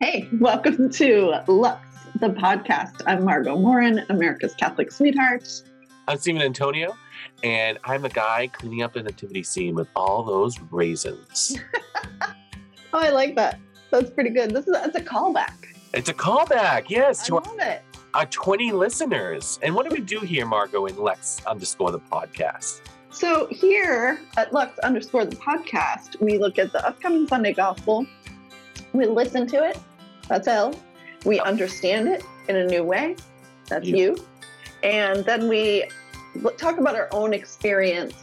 Hey, welcome to Lux, the podcast. I'm Margo Morin, America's Catholic sweetheart. I'm Stephen Antonio, and I'm a guy cleaning up the nativity scene with all those raisins. Oh, I like that. That's pretty good. This is that's a callback. It's a callback, yes, I to our, love it. our 20 listeners. And what do we do here, Margo, in Lux underscore the podcast? So here at Lux underscore the podcast, we look at the upcoming Sunday Gospel. We listen to it. That's L. We understand it in a new way. That's Yeah. you. And then we talk about our own experience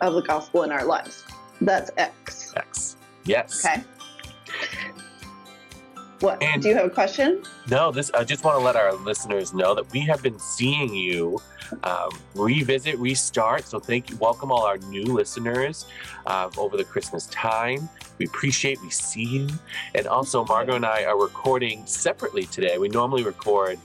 of the gospel in our lives. That's X. X. Yes. Okay. What? And- Do you have a question? No, this. I just want to let our listeners know that we have been seeing you um, revisit, restart. So thank you, welcome all our new listeners uh, over the Christmas time. We appreciate, we see you, and also Margo and I are recording separately today. We normally record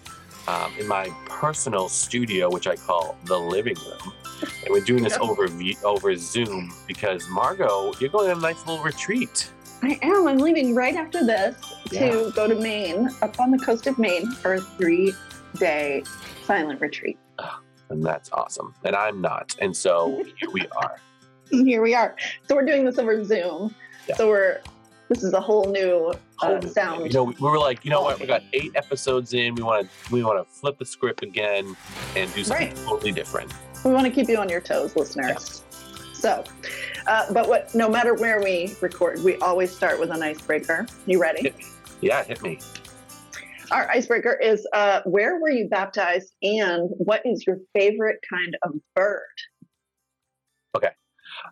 um, in my personal studio, which I call the living room, and we're doing this over over Zoom because Margo, you're going on a nice little retreat. I am. I'm leaving right after this to go to Maine, up on the coast of Maine, for a three day silent retreat. And that's awesome. And I'm not. And so here we are. Here we are. So we're doing this over Zoom. Yeah. So we're, this is a whole new uh, Holy- sound. You know, we, we were like, you know what? We got eight episodes in. We want to we want to flip the script again and do something Right. totally different. We want to keep you on your toes, listeners. So, uh, but what? No matter where we record, we always start with an icebreaker. You ready? Yeah, hit me. Our icebreaker is: uh, Where were you baptized, and what is your favorite kind of bird? Okay.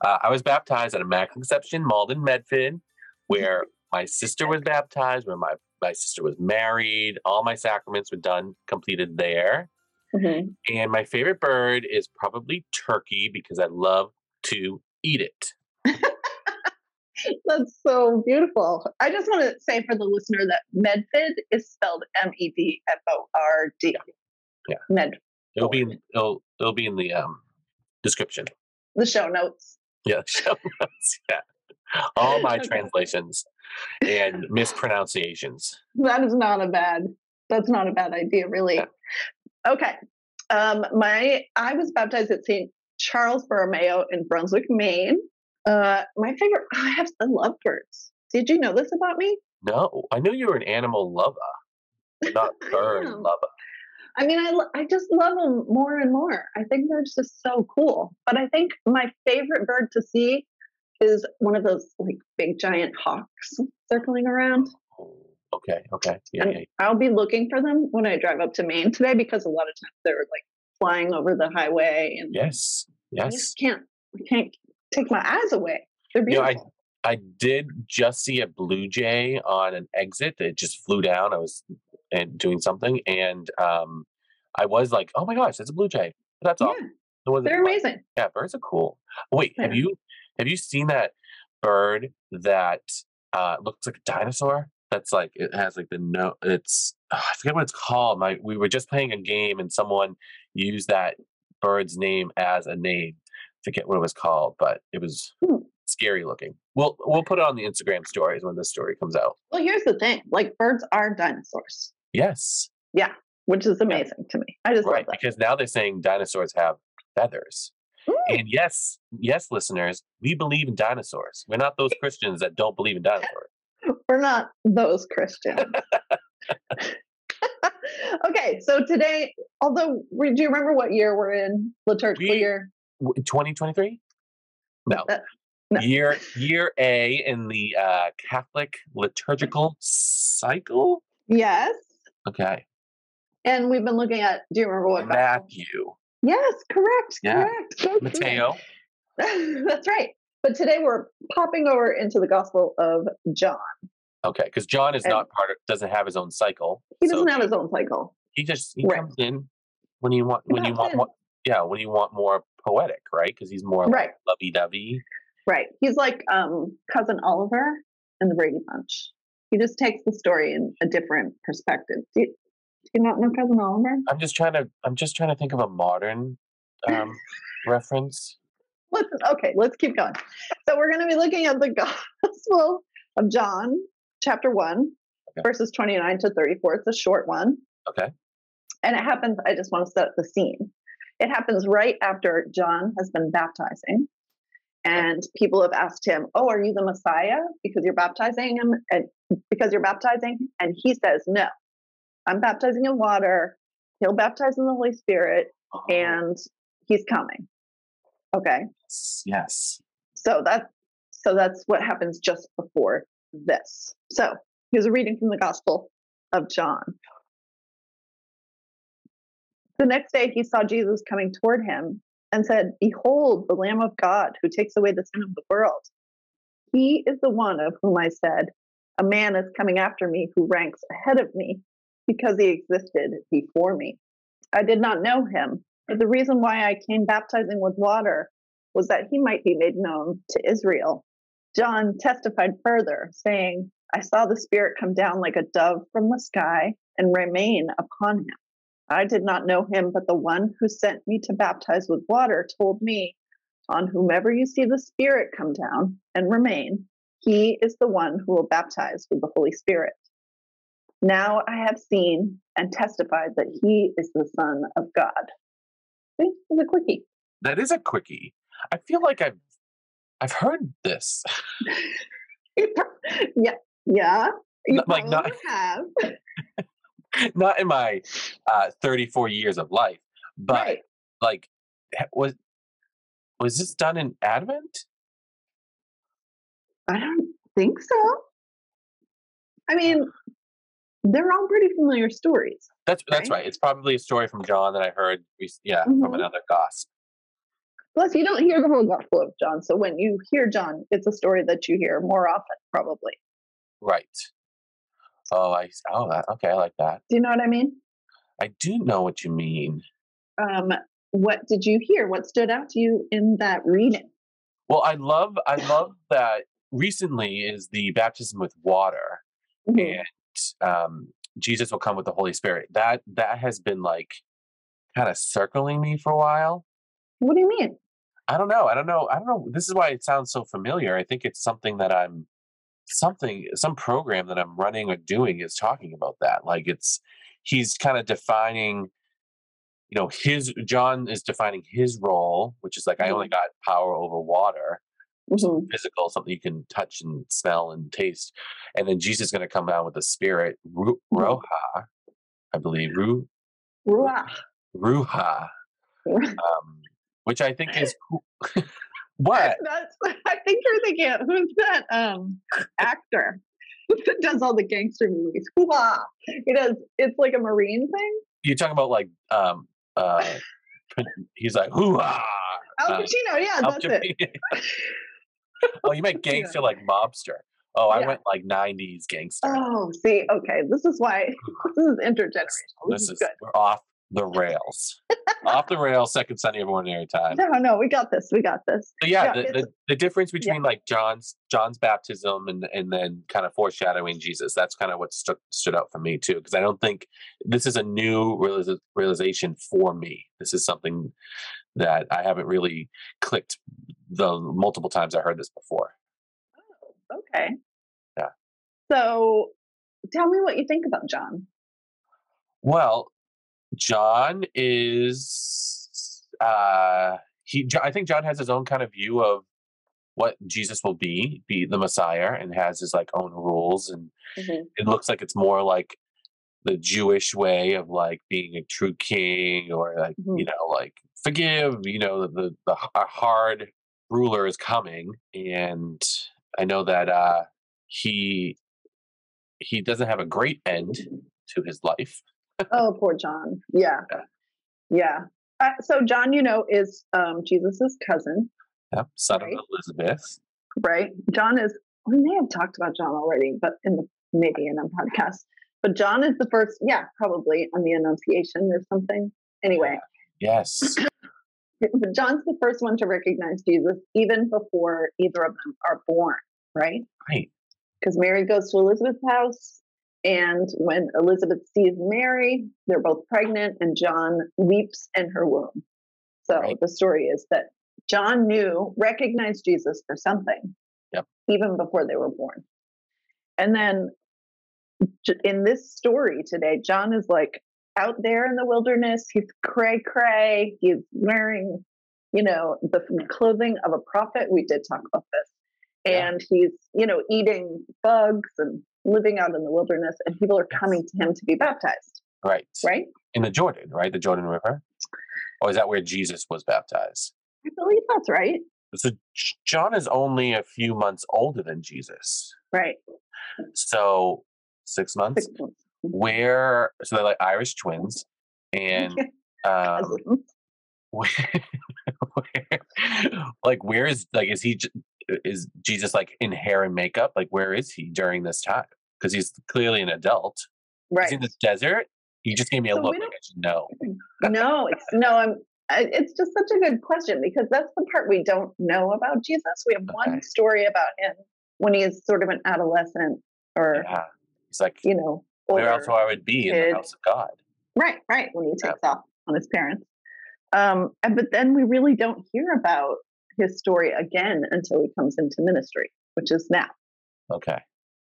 Uh, I was baptized at Immaculate Conception, Malden, Medford, where my sister was baptized, where my my sister was married. All my sacraments were done, completed there. Mhm. And my favorite bird is probably turkey because I love to eat it. That's so beautiful. I just want to say for the listener that Medford is spelled M E D F O R D. Yeah. Med. It'll be in, it'll it'll be in the um description. The show notes. Yeah, show notes. Yeah. All my Okay. translations and mispronunciations. That is not a bad. That's not a bad idea, really. Yeah. Okay. Um, my I was baptized at St. Charles Borromeo in Brunswick, Maine. Uh, my favorite. I have I love birds. Did you know this about me? No, I knew you were an animal lover, not bird lover. I mean, I, I just love them more and more. I think they're just so cool. But I think my favorite bird to see is one of those like big giant hawks circling around. Oh, Okay, okay. Yeah, and yeah. I'll be looking for them when I drive up to Maine today because a lot of times they're like flying over the highway and Yes, I yes. just can't I can't take my eyes away. They're beautiful. You know. I I did just see a blue jay on an exit. It just flew down. I was doing something, and um, I was like, "Oh my gosh, that's a blue jay!" But that's all. yeah, It wasn't they're amazing. Yeah, birds are cool. Wait, have you have you seen that bird that uh, looks like a dinosaur? That's like it has like the no. It's oh, I forget what it's called. My we were just playing a game and someone used that bird's name as a name. Forget what it was called, but it was Hmm. scary looking. We'll we'll put it on the Instagram stories when this story comes out. Well, here's the thing: like birds are dinosaurs, Yes, Yeah, which is amazing to me. I just right. Because now they're saying dinosaurs have feathers. Mm. And yes, yes, listeners, we believe in dinosaurs. We're not those Christians that don't believe in dinosaurs. We're not those Christians. okay, so today, although we, do you remember what year we're in? Liturgical We- year? Twenty twenty three? No. That- no. Year year A in the uh, Catholic liturgical cycle. Yes. Okay, And we've been looking at, do you remember what? Matthew, Yes, correct, Yeah. correct. So. Mateo. That's right. But today we're popping over into the Gospel of John. Okay, because John is And- not part of, doesn't have his own cycle. He doesn't have his own cycle. He just he Right. comes in when you want when you want in. Yeah, when you want more poetic, right? Because he's more Right. like lovey-dovey. Right. He's like um, cousin Oliver in the Brady Bunch. He just takes the story in a different perspective. Do you, do you not know cousin Oliver? I'm just trying to. I'm just trying to think of a modern um, reference. Let's okay. Let's keep going. So we're going to be looking at the Gospel of John, chapter one, verses 29 to 34. It's a short one. Okay. And it happens, I just want to set the scene. It happens right after John has been baptizing. And people have asked him, Oh, are you the Messiah? Because you're baptizing him and because you're baptizing. And he says, No, I'm baptizing in water. He'll baptize in the Holy Spirit Oh, and he's coming. Okay. yes, yes. So that's so that's what happens just before this. So here's a reading from the Gospel of John. The next day he saw Jesus coming toward him and said, Behold, the Lamb of God who takes away the sin of the world. He is the one of whom I said, A man is coming after me who ranks ahead of me because he existed before me. I did not know him, but the reason why I came baptizing with water was that he might be made known to Israel. John testified further, saying, I saw the Spirit come down like a dove from the sky and remain upon him. I did not know him, but the one who sent me to baptize with water told me, On whomever you see the Spirit come down and remain, he is the one who will baptize with the Holy Spirit. Now I have seen and testified that he is the Son of God. See, it's a quickie. That is a quickie. I feel like I've I've heard this. yeah, yeah. You like, not- have. Not in my uh, 34 years of life, but right. like was was this done in Advent? I don't think so. I mean, they're all pretty familiar stories. That's that's Right. right. It's probably a story from John that I heard. Yeah, from Mhm. another gospel. Plus, you don't hear the whole Gospel of John. So when you hear John, it's a story that you hear more often, probably. Right. Oh, I oh that- okay. I like that. Do you know what I mean? I do know what you mean. Um, what did you hear? What stood out to you in that reading? Well, I love I love that recently is the baptism with water. Mhm. and um, Jesus will come with the Holy Spirit. That that has been like kind of circling me for a while. What do you mean? I don't know. I don't know. I don't know. This is why it sounds so familiar. I think it's something that I'm something some program that I'm running or doing is talking about that. Like it's he's kind of defining you know his John is defining his role, which is like I only got power over water, Mhm. physical, something you can touch and smell and taste. And then Jesus is going to come down with the spirit, Ru- Mhm. Roha, I believe, Ru- Ruach. Ruha, um, which I think is cool. what? That's. I think you're thinking, of- who's that um actor that does all the gangster movies? Hoo-ha! He does. It's like a marine thing. You're talking about like, um, uh, he's like, hoo ha. Al Uh, Pacino. Yeah, that's it. oh, you meant gangster like mobster. Oh, I Yeah. went like 90s gangster. Oh, see, okay, this is why this is intergenerational. This, this is is good. we're off the rails. off the rails, second Sunday of ordinary time. No, no, we got this. We got this. So yeah, Yeah, the, the, the difference between like John's John's baptism and and then kind of foreshadowing Jesus. That's kind of what stood stood out for me too, because I don't think this is a new realis- realization for me. This is something that I haven't really clicked the multiple times I heard this before. Oh, okay. Yeah. So, tell me what you think about John. Well, John is uh he I think John has his own kind of view of what Jesus will be, be the Messiah, and has his like own rules and it looks like it's more like the Jewish way of like being a true king or like Mhm. you know like forgive you know the the a hard ruler is coming and I know that uh he he doesn't have a great end to his life Oh, poor John. Yeah, Yeah. yeah. Uh, so John, you know, is um, Jesus's cousin, yep, son Right. of Elizabeth right? John is. We may have talked about John already, but in the maybe in a podcast. But John is the first. Yeah, probably on the Annunciation or something. Anyway, yes John's the first one to recognize Jesus even before either of them are born, right? right Because Mary goes to Elizabeth's house, and when Elizabeth sees Mary, they're both pregnant, and John weeps in her womb. So Right. the story is that John knew, recognized Jesus for something, Yep. even before they were born. And then in this story today, John is like out there in the wilderness. He's cray cray. He's wearing, you know, the clothing of a prophet. We did talk about this. Yeah. And he's, you know, eating bugs and living out in the wilderness, and people are coming to him to be baptized. Right. Right. In the Jordan, right? The Jordan River. Or is that where Jesus was baptized? I believe that's right. So John is only a few months older than Jesus. Right. So six months. Six months. Mm-hmm. Where so they're like Irish twins, and um, where, where, like where is like is he is Jesus like in hair and makeup? Like where is he during this time? Because he's clearly an adult. Right. He's in the desert. You just gave me a so look. Like I should know. no, it's no. I'm. It's just such a good question because that's the part we don't know about Jesus. We have okay. one story about him when he is sort of an adolescent, or yeah. he's like, you know, where else would I would be kid. in the house of God. Right, right. When he takes yeah. off on his parents. Um, and, but then we really don't hear about his story again until he comes into ministry, which is now. Okay.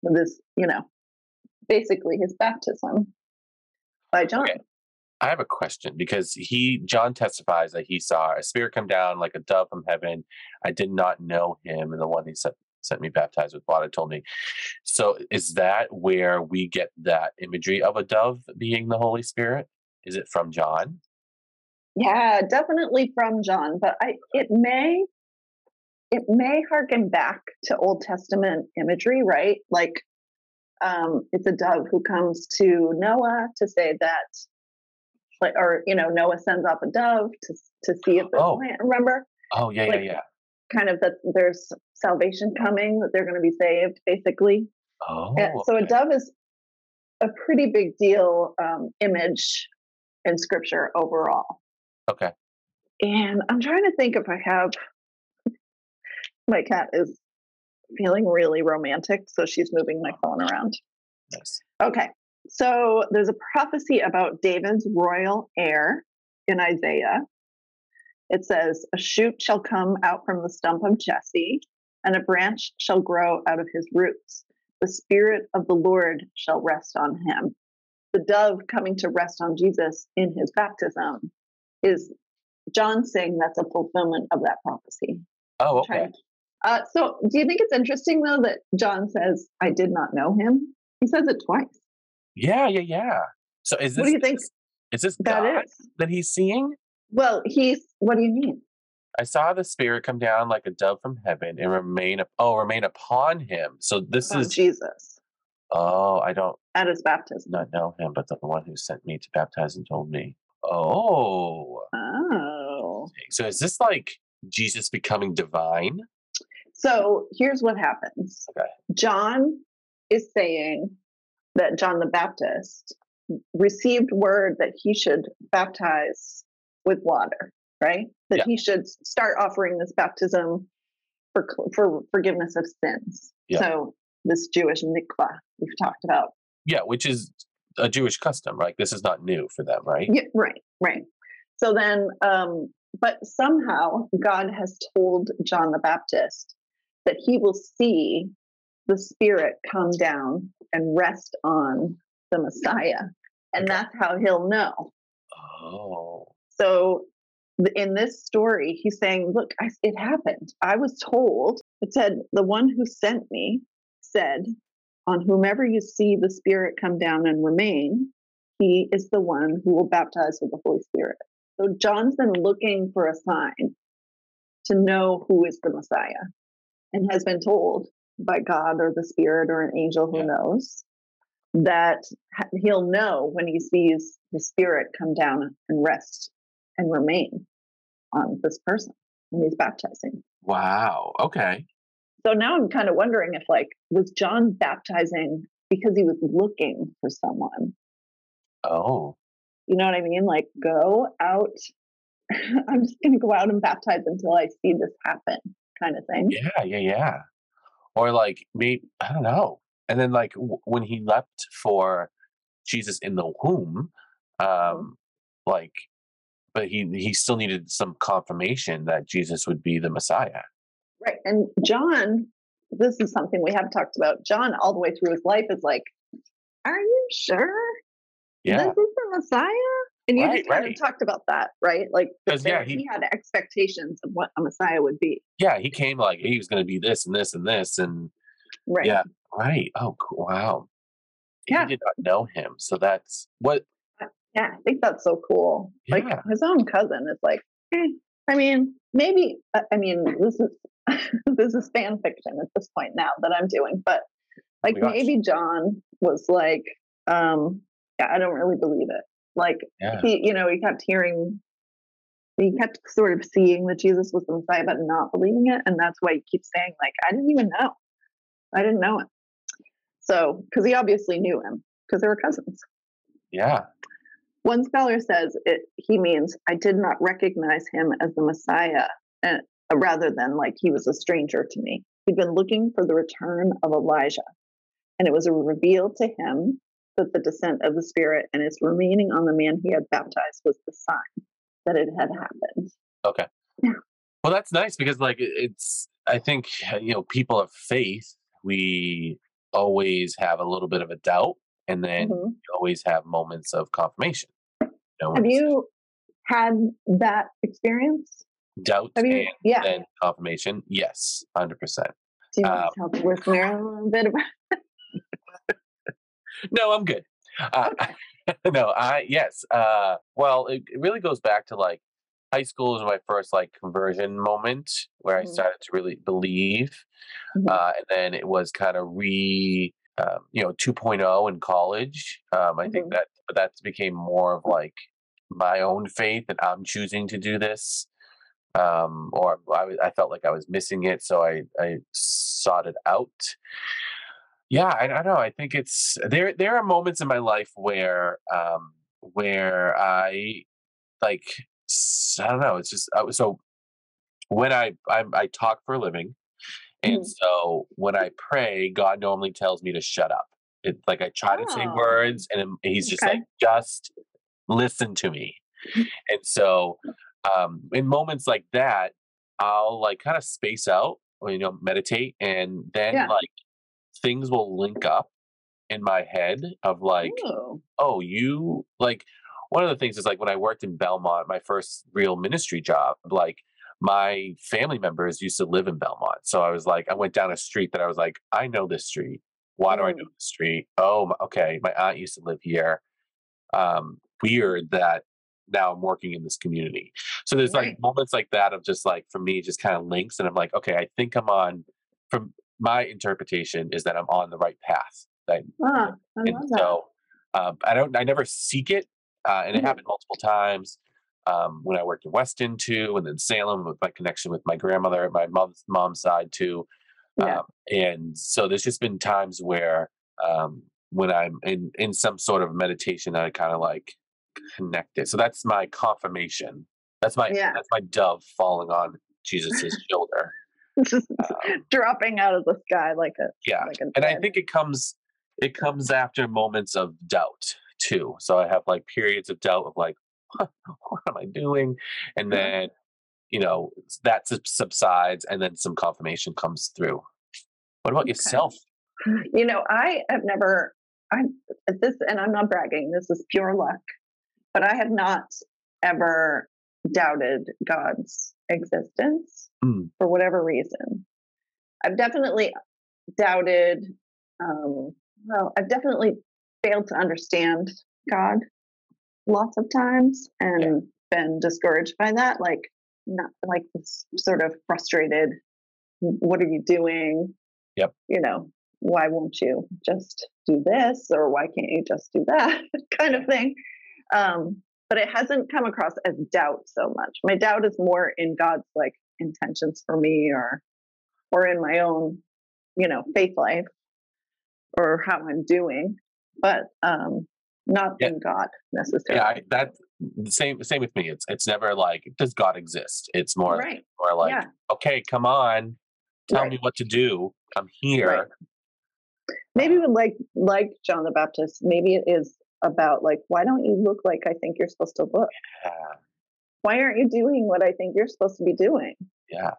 This, you know, basically his baptism by John. Okay. I have a question because he John testifies that he saw a spirit come down like a dove from heaven. I did not know him, and the one he sent sent me baptized with water told me. So is that where we get that imagery of a dove being the Holy Spirit? Is it from John? Yeah, definitely from John, but I it may it may harken back to Old Testament imagery, right? Like um, it's a dove who comes to Noah to say that, like, or you know, Noah sends off a dove to to see if there's oh. land. Remember? Oh yeah, like, yeah, yeah. Kind of that there's salvation coming, that they're going to be saved, basically. Oh. And so a dove is a pretty big deal um, image in Scripture overall. Okay. And I'm trying to think if I have my cat is feeling really romantic, so she's moving my phone around. Yes. Okay. So there's a prophecy about David's royal heir in Isaiah. It says, A shoot shall come out from the stump of Jesse, and a branch shall grow out of his roots. The Spirit of the Lord shall rest on him. The dove coming to rest on Jesus in his baptism is John saying that's a fulfillment of that prophecy. Oh, okay. Uh, so, do you think it's interesting though that John says, "I did not know him"? He says it twice. Yeah, yeah, yeah. So, is this? What do you think? Is this that God is. that he's seeing? Well, he's. What do you mean? I saw the Spirit come down like a dove from heaven and remain. Oh, remain upon him. So this upon is Jesus. Oh, I don't. At his baptism. Not know him, but the one who sent me to baptize and told me. Oh. Oh. So is this like Jesus becoming divine? So here's what happens okay. John is saying that John the Baptist received word that he should baptize with water, right? That yeah. he should start offering this baptism for for forgiveness of sins. Yeah. So this Jewish mikvah we've talked about. Yeah, which is a Jewish custom, right? This is not new for them, right? Yeah, right, right. So then, um, but somehow God has told John the Baptist that he will see the Spirit come down and rest on the Messiah. And that's how he'll know. Oh. So in this story, he's saying, Look, I, it happened. I was told, it said, the one who sent me said, On whomever you see the Spirit come down and remain, he is the one who will baptize with the Holy Spirit. So John's been looking for a sign to know who is the Messiah and has been told by God or the Spirit or an angel who yeah. knows that he'll know when he sees the Spirit come down and rest and remain on this person when he's baptizing. Wow. Okay. So now I'm kind of wondering if, like, was John baptizing because he was looking for someone? Oh. You know what I mean? Like, go out. I'm just going to go out and baptize until I see this happen kind of thing. Yeah, yeah, yeah. Or like maybe I don't know. And then like w- when he leapt for Jesus in the womb, mm-hmm. um, like, but he he still needed some confirmation that Jesus would be the Messiah. Right, and John, this is something we have talked about. John, all the way through his life, is like "Are you sure? Yeah. This is the Messiah?" And you Right, just kind right. of talked about that, right? Like, the 'Cause, yeah, he- he had expectations of what a Messiah would be, Yeah. He came like he was going to be this and this and this. And right? Yeah. right. Oh, cool. wow. He did not know him. So that's what, Yeah, I think that's so cool. Like his own cousin is like, eh, I mean, maybe. I I mean, this is this is fan fiction at this point now that I'm doing, but like my gosh. maybe John was like, um, yeah, I don't really believe it. Like yeah. he, you know, he kept hearing, he kept sort of seeing that Jesus was the Messiah, but not believing it, and that's why he keeps saying like, I didn't even know, I didn't know it. So, because he obviously knew him because they were cousins. Yeah. One scholar says it, he means, I did not recognize him as the Messiah, and, uh, rather than like he was a stranger to me. He'd been looking for the return of Elijah, and it was revealed to him that the descent of the Spirit and its remaining on the man he had baptized was the sign that it had happened. Okay. Yeah. Well, that's nice because, like, it's, I think, you know, people of faith, we always have a little bit of a doubt and then Mhm. you always have moments of confirmation. You know, Have you had that experience? doubt Have you? and Yeah. then confirmation? Yes, 100%. Do you um, want to tell the listener a little bit about? No, I'm good. Uh, no, I yes. Uh, well, it, it really goes back to like high school was my first like conversion moment where I Mhm. started to really believe, Mhm. uh, and then it was kind of re, um, you know, 2.0 in college. Um, I think Mhm. that that became more of like my own faith, and I'm choosing to do this. Um, or I, I felt like I was missing it, so I I sought it out. Yeah, I don't know. I think it's there. There are moments in my life where, um, where I like I don't know. It's just uh, so when I I, I talk for a living, and Mhm. so when I pray, God normally tells me to shut up. It's like I try to say Oh. words, and he's just Okay. like, just listen to me. and so, um, in moments like that, I'll like kind of space out, or you know, meditate, and then Yeah. like things will link up in my head of like, Oh, oh, you like one of the things is like when I worked in Belmont, my first real ministry job, like my family members used to live in Belmont. So I was like, I went down a street that I was like, I know this street. Why do I Mm. know this street? Oh, okay. My aunt used to live here. Um, weird that now I'm working in this community. So there's like moments like that of just like for me, just kind of links, and I'm like, okay, I think I'm on. From my interpretation is that I'm on the right path. That ah, I and so um, I don't, I never seek it, uh, and it Mhm. happened multiple times um, when I worked in Weston too, and then Salem with my connection with my grandmother, my mom's mom's side too, Yeah. um, and so there's just been times where um, when I'm in in some sort of meditation, that I kind of like connect it. So that's my confirmation. That's my Yeah. that's my dove falling on Jesus's shoulder. Just Um, dropping out of the sky like a yeah, like a and I think it comes it comes after moments of doubt too. So I have like periods of doubt of like, what, what am I doing? And then you know that subsides, and then some confirmation comes through. What about Okay. yourself? you know i have never i this and i'm not bragging this is pure luck but i have not ever doubted god's existence Mm. for whatever reason. I've definitely doubted um well i've definitely failed to understand god lots of times and been discouraged by that like not like this sort of frustrated what are you doing? Yep. you know why won't you just do this or why can't you just do that? kind of thing. Um but it hasn't come across as doubt so much my doubt is more in god's like intentions for me or or in my own you know faith life or how i'm doing but um not Yeah. in god necessarily Yeah, I, that same same with me. It's it's never like does God exist? It's more right more like yeah okay, come on, tell Right. me what to do. I'm here. Right. maybe with like like john the baptist maybe it is about like why don't you look like i think you're supposed to look Yeah, why aren't you doing what i think you're supposed to be doing yeah.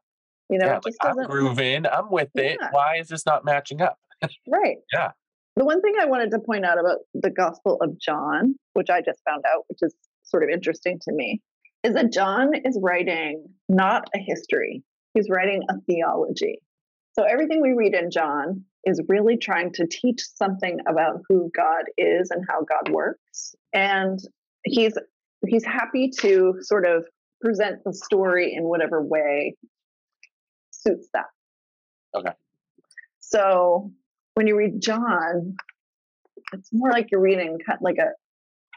you know yeah it like I'm grooving. I'm with it. Yeah. Why is this not matching up? right Yeah. the one thing I wanted to point out about the Gospel of John, which I just found out, which is sort of interesting to me, is that John is writing not a history, he's writing a theology. So everything we read in John is really trying to teach something about who God is and how God works. And he's he's happy to sort of present the story in whatever way suits that. Okay. So when you read John, it's more like you're reading like a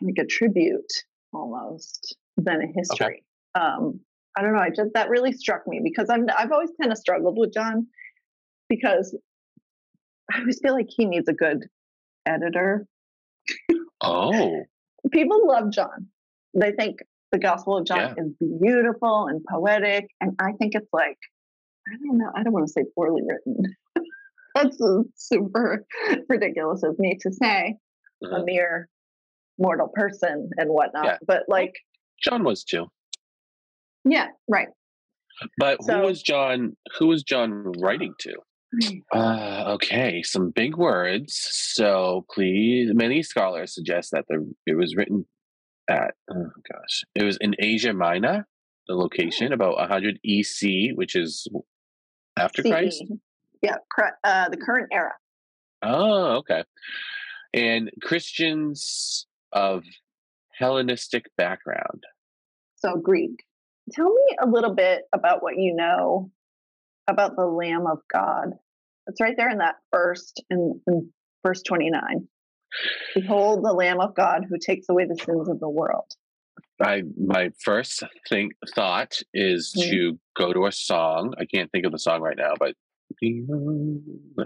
like a tribute almost than a history. Okay. Um, I don't know. I just that really struck me because I'm I've always kind of struggled with John because I always feel like he needs a good editor. Oh. People love John. They think the Gospel of John yeah. is beautiful and poetic, and I think it's like I don't know. I don't want to say poorly written. That's super ridiculous of me to say, mm-hmm. a mere mortal person and whatnot. Yeah. But like John was too. Yeah, right. But so, who was John? Who was John writing to? Uh, okay, some big words. So please, many scholars suggest that the it was written at oh gosh, it was in Asia Minor, the location about 100 EC, which is after CE. Christ. Yeah, uh, the current era. Oh, okay. And Christians of Hellenistic background. So Greek. Tell me a little bit about what you know about the Lamb of God. It's right there in that first in, in verse 29. Behold the Lamb of God who takes away the sins of the world. I my first thing thought is mm-hmm. to go to a song. I can't think of the song right now, but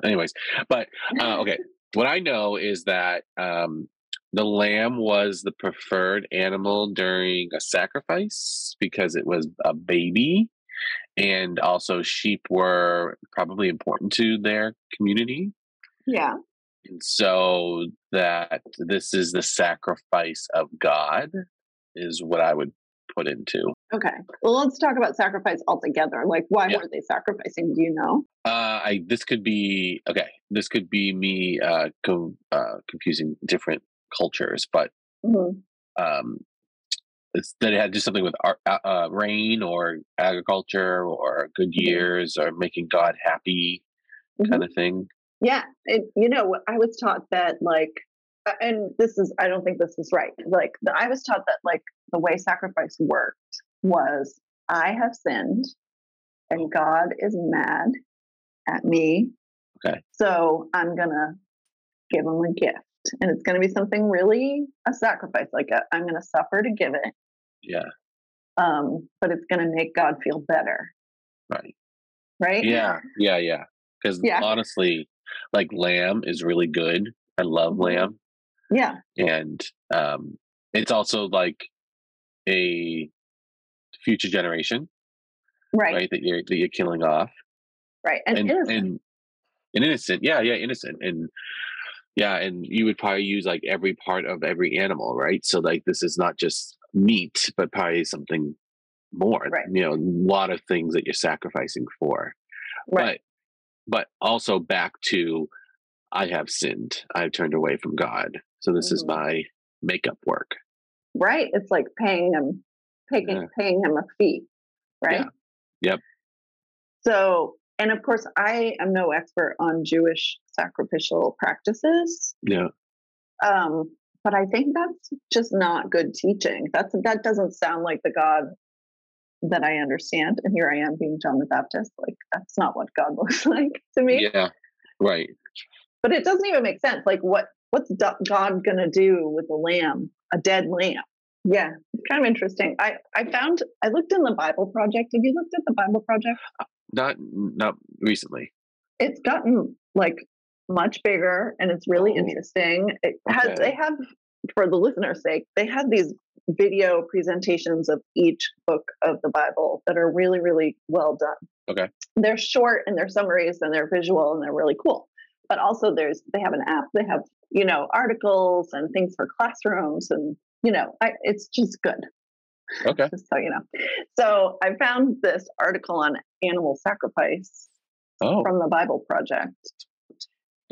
anyways, but uh, okay. what I know is that um, the lamb was the preferred animal during a sacrifice because it was a baby and also sheep were probably important to their community. Yeah. And so that this is the sacrifice of God is what I would put into. Okay. Well, let's talk about sacrifice altogether. Like, why yeah. were they sacrificing? Do you know? Uh, I this could be okay. This could be me uh, co- uh confusing different cultures, but mm-hmm. um, that it had to do something with art, uh, uh, rain or agriculture or good years or making God happy, mm-hmm. kind of thing. Yeah, it, you know, I was taught that like, and this is I don't think this is right. Like, the, I was taught that like the way sacrifice worked was I have sinned, and God is mad at me. Okay. So I'm gonna give him a gift and it's going to be something really a sacrifice like i am going to suffer to give it yeah. Um, but it's going to make God feel better. Right. Right. Yeah. Yeah. Yeah. Because yeah. honestly, like lamb is really good. I love mm-hmm. lamb. Yeah. And um, it's also like a future generation, right? Right. That you're that you're killing off. Right. And, and innocent. And, and innocent. Yeah. Yeah. Innocent. And yeah. And you would probably use like every part of every animal, right? So like this is not just meat, but probably something more. Right. You know, a lot of things that you're sacrificing for. Right. But, but also back to I have sinned. I've turned away from God. So this mm-hmm. is my makeup work. Right. It's like paying him paying yeah. paying him a fee. Right. Yeah. Yep. So and of course I am no expert on Jewish sacrificial practices. Yeah. Um, but I think that's just not good teaching. That's that doesn't sound like the God that I understand. And here I am being John the Baptist. Like that's not what God looks like to me. Yeah, right. But it doesn't even make sense. Like what what's God gonna do with a lamb, a dead lamb? Yeah, it's kind of interesting. I I found I looked in the Bible Project. Have you looked at the Bible Project? Not not recently. It's gotten like much bigger and it's really oh, interesting. It has they have for the listener's sake, they have these video presentations of each book of the Bible that are really, really well done. Okay. They're short and they're summaries and they're visual and they're really cool. But also there's they have an app, they have, you know, articles and things for classrooms and you know, I, it's just good. Okay. Just so you know. So I found this article on animal sacrifice oh. from the Bible Project.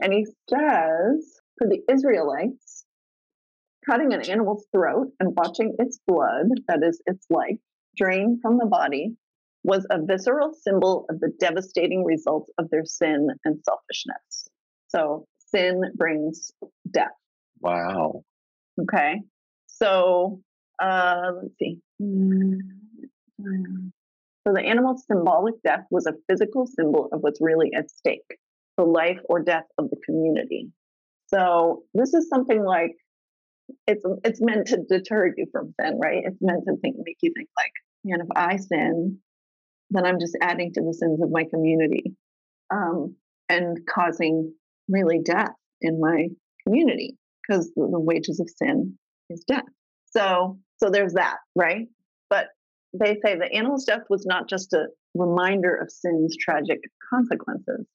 And he says For the Israelites, cutting an animal's throat and watching its blood, that is, its life, drain from the body was a visceral symbol of the devastating results of their sin and selfishness. So, sin brings death. Wow. Okay. So, uh, let's see. So, the animal's symbolic death was a physical symbol of what's really at stake the life or death of the community. So, this is something like it's it's meant to deter you from sin, right? It's meant to think, make you think like, man, if I sin, then I'm just adding to the sins of my community um, and causing really death in my community because the wages of sin is death. So, so there's that, right? But they say the animal's death was not just a reminder of sin's tragic consequences.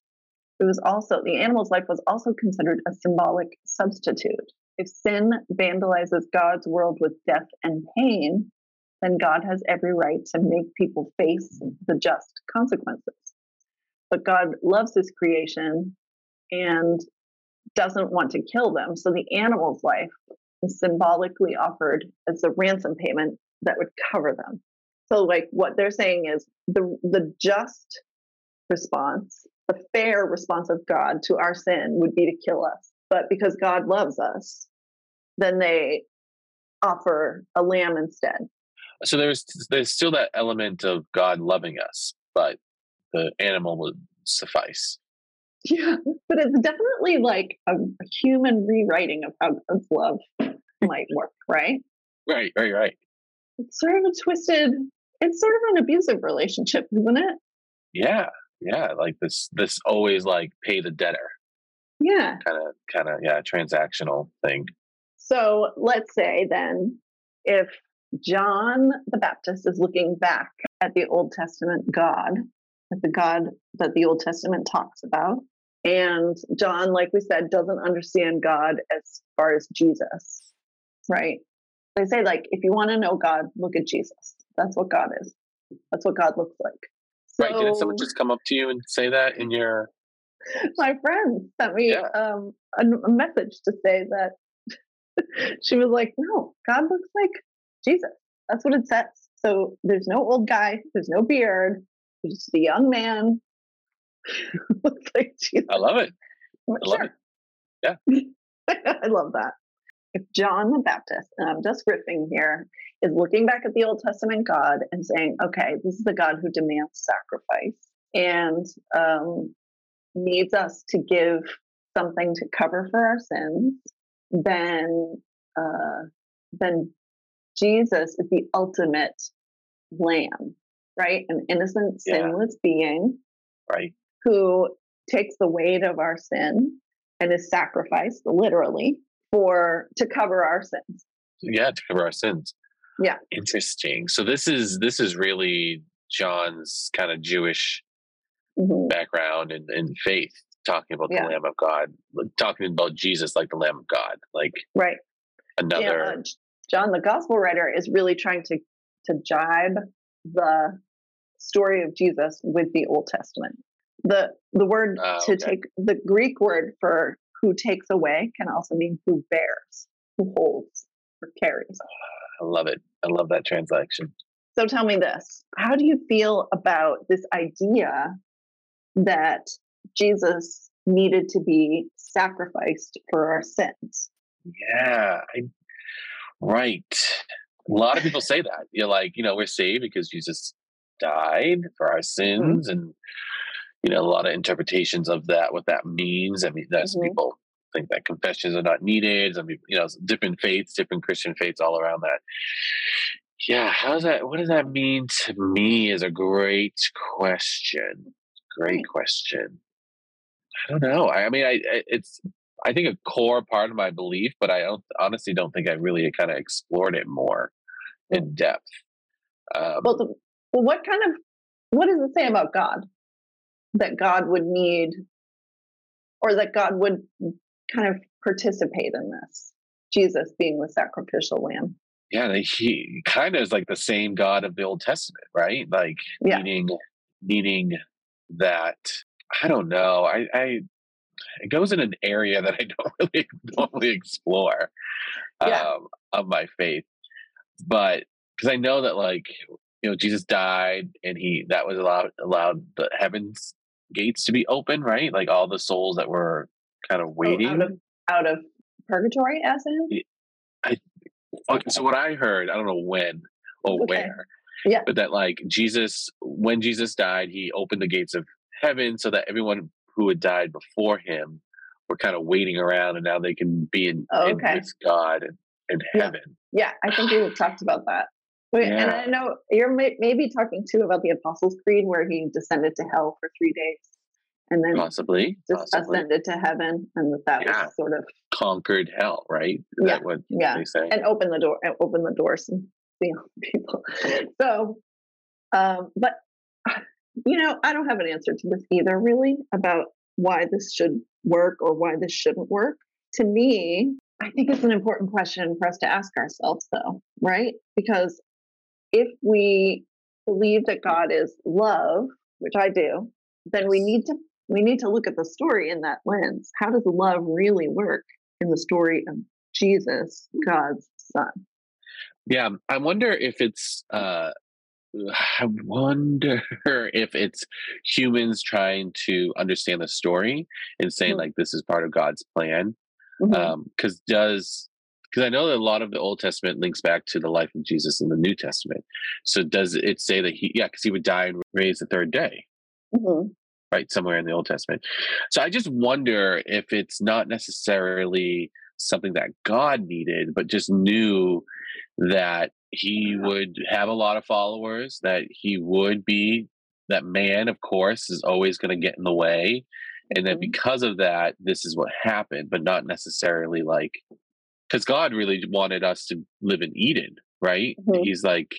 It was also the animal's life was also considered a symbolic substitute. If sin vandalizes God's world with death and pain, then God has every right to make people face the just consequences. But God loves his creation and doesn't want to kill them. So the animal's life symbolically offered as a ransom payment that would cover them. So, like, what they're saying is the, the just response, the fair response of God to our sin would be to kill us. But because God loves us, then they offer a lamb instead so there's there's still that element of God loving us, but the animal would suffice. Yeah, but it's definitely like a, a human rewriting of how God's love might work, right? Right, right, right. It's sort of a twisted. It's sort of an abusive relationship, isn't it? Yeah, yeah. Like this, this always like pay the debtor. Yeah. Kind of, kind of, yeah, transactional thing. So let's say then, if John the Baptist is looking back at the Old Testament God, at the God that the Old Testament talks about. And John, like we said, doesn't understand God as far as Jesus, right? They say, like, if you want to know God, look at Jesus. That's what God is. That's what God looks like. So, right. Didn't someone just come up to you and say that in your. My friend sent me yeah. um, a, a message to say that she was like, no, God looks like Jesus. That's what it says. So there's no old guy, there's no beard, there's just a young man. looks like Jesus. I love it. I love it. Yeah. I love that. If John the Baptist, and I'm just riffing here, is looking back at the Old Testament God and saying, okay, this is the God who demands sacrifice and um, needs us to give something to cover for our sins, then uh, then Jesus is the ultimate lamb, right? An innocent, sinless yeah. being, right? Who takes the weight of our sin and is sacrificed literally for to cover our sins. Yeah, to cover our sins. Yeah. Interesting. So this is this is really John's kind of Jewish mm-hmm. background and, and faith, talking about yeah. the Lamb of God, talking about Jesus like the Lamb of God, like right. Another yeah, uh, John, the gospel writer, is really trying to to jibe the story of Jesus with the Old Testament. The the word uh, to take the Greek word for who takes away can also mean who bears, who holds, or carries. I love it. I love that translation. So tell me this. How do you feel about this idea that Jesus needed to be sacrificed for our sins? Yeah, I Right. A lot of people say that. You're like, you know, we're saved because Jesus died for our mm-hmm. sins, mm-hmm. and you know, a lot of interpretations of that, what that means. I mean, that's mm-hmm. people think that confessions are not needed. I mean, you know, different faiths, different Christian faiths all around that. Yeah, how's that? What does that mean to me? Is a great question. Great question. I don't know. I, I mean, I, it's I think a core part of my belief, but I don't, honestly don't think I really kind of explored it more in depth. Um, well, the, well, what kind of what does it say about God that God would need, or that God would kind of participate in this? Jesus being the sacrificial lamb. Yeah, he kind of is like the same God of the Old Testament, right? Like yeah. needing needing that. I don't know. I, I it goes in an area that I don't really normally explore Yeah. um, of my faith. But because I know that like you know Jesus died and he that was allowed allowed the heavens gates to be open, right? Like all the souls that were kind of Oh, waiting. out of out of purgatory, as in. Okay, so what I heard, I don't know when or Okay. where, Yeah. but that like Jesus, when Jesus died, he opened the gates of heaven so that everyone who had died before him were kind of waiting around, and now they can be in, Oh, in okay. with God and, and Yeah. heaven. Yeah, I think we talked about that. Wait, And I know you're may- maybe talking too about the Apostles' Creed, where he descended to hell for three days and then Possibly, just possibly ascended to heaven, and that that Yeah. was sort of conquered hell, right? Is Yeah, that what yeah. they say? and open the door and open the doors and beyond people. So, um, but you know, I don't have an answer to this either, really, about why this should work or why this shouldn't work. To me, I think it's an important question for us to ask ourselves, though, right? Because if we believe that God is love, which I do, then we need to we need to look at the story in that lens. How does love really work in the story of Jesus, God's son? Yeah, I wonder if it's. uh I wonder if it's humans trying to understand the story and saying Mhm. like this is part of God's plan. Because does because I know that a lot of the Old Testament links back to the life of Jesus in the New Testament. So does it say that he? Yeah, because he would die and raise the third day. Mhm. right somewhere in the old testament so i just wonder if it's not necessarily something that god needed but just knew that he would have a lot of followers that he would be that man of course is always going to get in the way and that Mhm. because of that this is what happened but not necessarily like because god really wanted us to live in eden right Mhm. he's like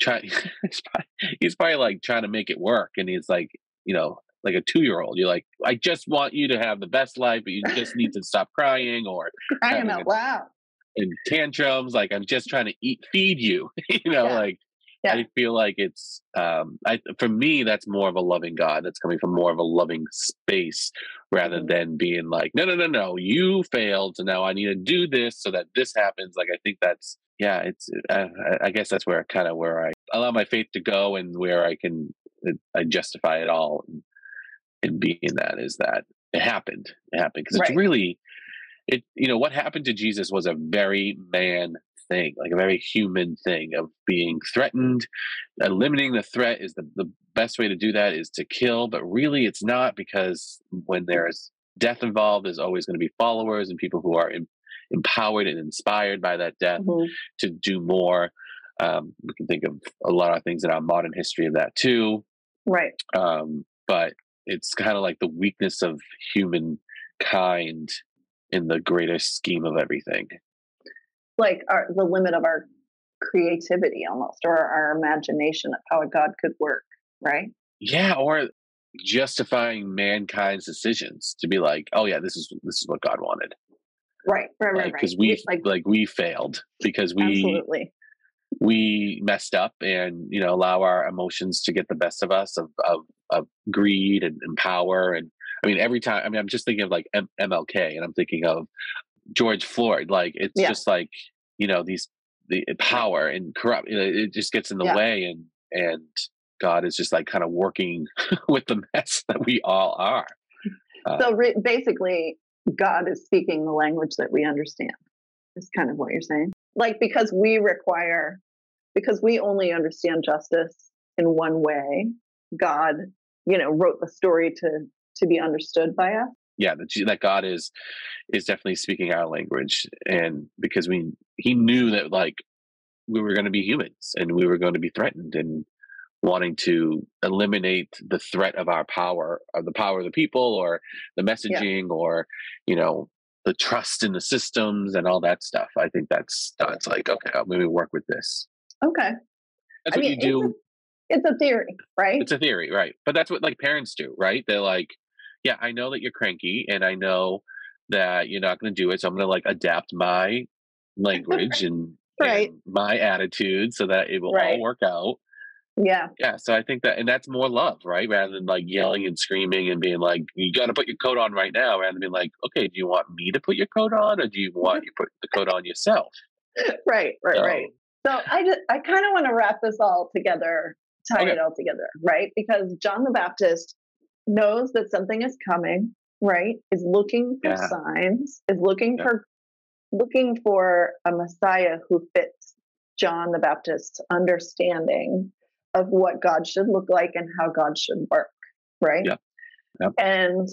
trying he's, probably, he's probably like trying to make it work and he's like you know like a two-year-old you're like i just want you to have the best life but you just need to stop crying or Crying out loud. in tantrums like i'm just trying to eat feed you you know Yeah. like Yeah. i feel like it's um i for me that's more of a loving god that's coming from more of a loving space rather Mhm. than being like no no no no you failed so now i need to do this so that this happens like i think that's yeah it's uh, i guess that's where kind of where i allow my faith to go and where i can i justify it all and, and being that is that it happened it happened because Right. it's really it you know what happened to jesus was a very man thing like a very human thing of being threatened eliminating the threat is the, the best way to do that is to kill but really it's not because when there's death involved there's always going to be followers and people who are em- empowered and inspired by that death Mhm. to do more um, we can think of a lot of things in our modern history of that too Right. um, but it's kind of like the weakness of humankind in the greater scheme of everything. Like our, the limit of our creativity almost, or our imagination of how a God could work, right? Yeah, or justifying mankind's decisions to be like, oh yeah, this is this is what God wanted, Right, right, right, right. because we like like we failed because we absolutely. we messed up and you know allow our emotions to get the best of us of of, of greed and, and power and I mean every time I mean I'm just thinking of like M- MLK and I'm thinking of George Floyd like it's Yeah. just like you know these the power and corrupt you know, it just gets in the Yeah. way and and God is just like kind of working with the mess that we all are. Uh, So re- basically, God is speaking the language that we understand. Is kind of what you're saying. Like because we require, because we only understand justice in one way. God, you know, wrote the story to to be understood by us. Yeah that, that god is is definitely speaking our language and because we he knew that like we were going to be humans and we were going to be threatened and wanting to eliminate the threat of our power of the power of the people or the messaging or you know the trust in the systems and all that stuff i think that's that's like okay maybe work with this Okay, that's I what mean, you do it's a theory, right? it's a theory, right? But that's what like parents do, right? They're like, yeah, I know that you're cranky and I know that you're not going to do it. So I'm going to like adapt my language and, Right. and my attitude so that it will Right. all work out. Yeah. Yeah. So I think that, and that's more love, right? Rather than like yelling and screaming and being like, you got to put your coat on right now, rather than being like, okay, do you want me to put your coat on or do you want you put the coat on yourself? right, right, So- right. So I just, I kind of want to wrap this all together, tie Okay. it all together, right? Because John the Baptist knows that something is coming, right? Is looking for Yeah. signs, is looking Yeah. for looking for a Messiah who fits John the Baptist's understanding of what God should look like and how God should work, right? Yeah. Yep. And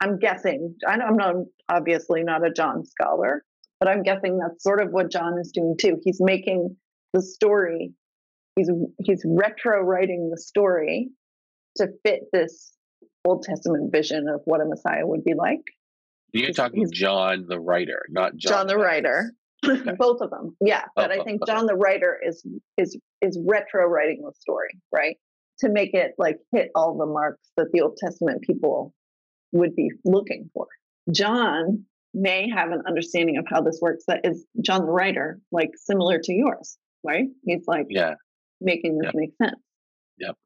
I'm guessing, I'm not obviously not a John scholar, but I'm guessing that's sort of what John is doing too. He's making the story, he's he's retro writing the story to fit this Old Testament vision of what a Messiah would be like. You're talking John the writer, not John, John, the writer. Both of them. Yeah. But Oh, I oh, think okay. John the writer is is is retro writing the story, right? To make it like hit all the marks that the Old Testament people would be looking for. John may have an understanding of how this works that is John the writer, like similar to yours, right? He's like Yeah. making this make sense. Yep.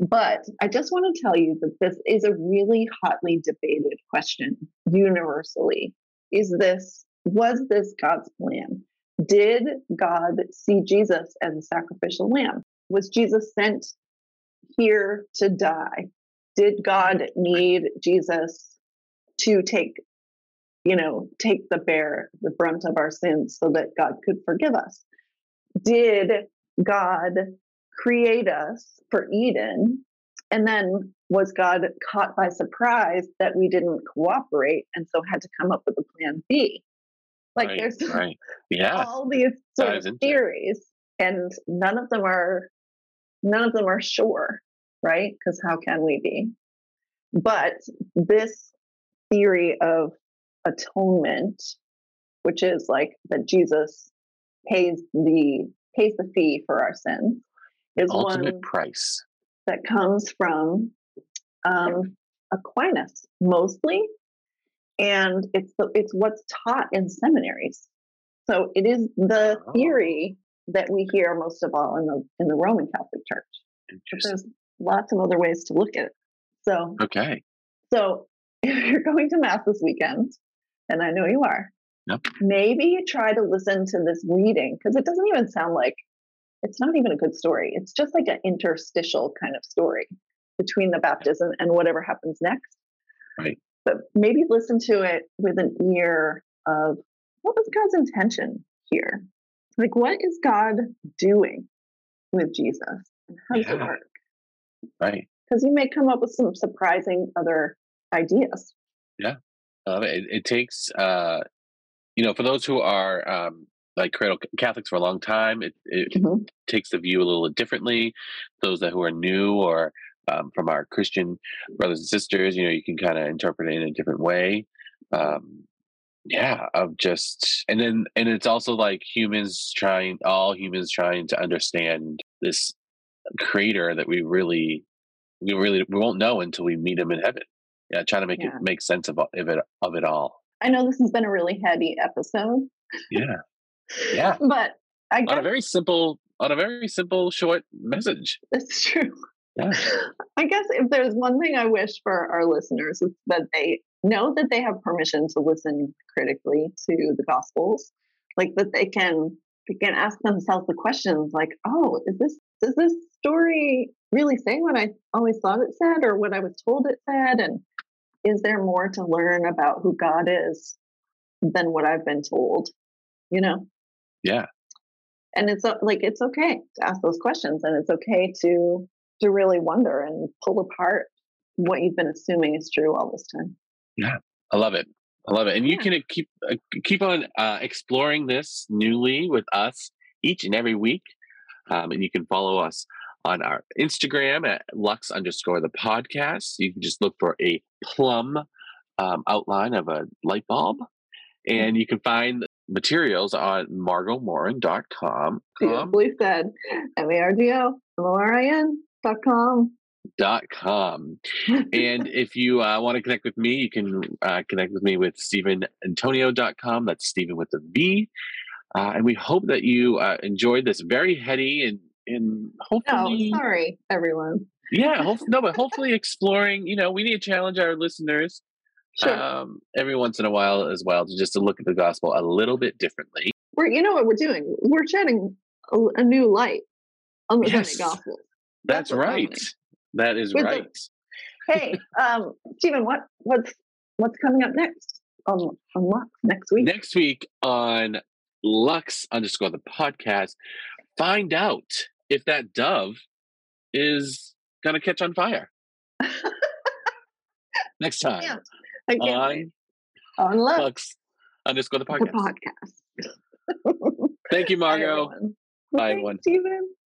But I just want to tell you that this is a really hotly debated question universally. Is this, was this God's plan? Did God see Jesus as a sacrificial lamb? Was Jesus sent here to die? Did God need Jesus to take, you know, take the bear, the brunt of our sins so that God could forgive us? Did God create us for Eden? And then was God caught by surprise that we didn't cooperate and so had to come up with a plan B? Like right, there's right. Yeah. all these sort Dives of it. theories, and none of them are none of them are sure, right? Because how can we be? But this theory of atonement, which is like that Jesus pays the pays the fee for our sins, is Ultimate one price. that comes from um, Aquinas mostly, and it's the, it's what's taught in seminaries. So it is the Oh. theory that we hear most of all in the in the Roman Catholic Church. But there's lots of other ways to look at it. So Okay. so if you're going to mass this weekend, and I know you are, Yep. maybe try to listen to this reading because it doesn't even sound like it's not even a good story. It's just like an interstitial kind of story between the baptism and whatever happens next. Right. But maybe listen to it with an ear of what was God's intention here? Like, what is God doing with Jesus? And how does it work? Right. Because you may come up with some surprising other ideas. Yeah. Um, it, it takes, uh, you know, for those who are um, like cradle Catholics for a long time, it, it Mhm. takes the view a little differently. Those that who are new or um, from our Christian brothers and sisters, you know, you can kind of interpret it in a different way. Um, yeah, of just, and then, and it's also like humans trying, all humans trying to understand this creator that we really, we really, we won't know until we meet him in heaven. Yeah, trying to make Yeah. it make sense of, of it of it all. I know this has been a really heady episode, Yeah, yeah. but I on a very simple, on a very simple, short message. That's true. Yeah. I guess if there's one thing I wish for our listeners, it's that they know that they have permission to listen critically to the Gospels, like that they can they can ask themselves the questions like, oh, is this does this story really say what I always thought it said or what I was told it said? And is there more to learn about who God is than what I've been told? You know? Yeah. And it's uh, like it's okay to ask those questions and it's okay to to really wonder and pull apart what you've been assuming is true all this time. Yeah. I love it. I love it. And you Yeah. can uh, keep uh, keep on uh, exploring this newly with us each and every week. Um, and you can follow us on our Instagram at Lux underscore the podcast. You can just look for a plum um, outline of a light bulb. And you can find materials on margomorin.com. Beautifully said. M A R G O M O R I N dot com. dot com. And if you uh, want to connect with me, you can uh, connect with me with StevenAntonio.com. That's Steven with a V. Uh, and we hope that you uh, enjoyed this very heady and and No, hopefully, sorry, everyone. yeah, hope, no, but hopefully exploring. You know, we need to challenge our listeners Sure. um, every once in a while as well to just to look at the gospel a little bit differently. we're you know what we're doing? We're shedding a, a new light on the Yes. Gospel. That's, That's right. That is With the- right. Hey, um, Steven, what what's what's coming up next on on Lux next week? Next week on Lux underscore the podcast, find out if that dove is gonna catch on fire. Next time Yeah, I on on Lux Lux underscore the the podcast. podcast. Thank you, Bye, Margo. everyone. Bye, everyone. Steven.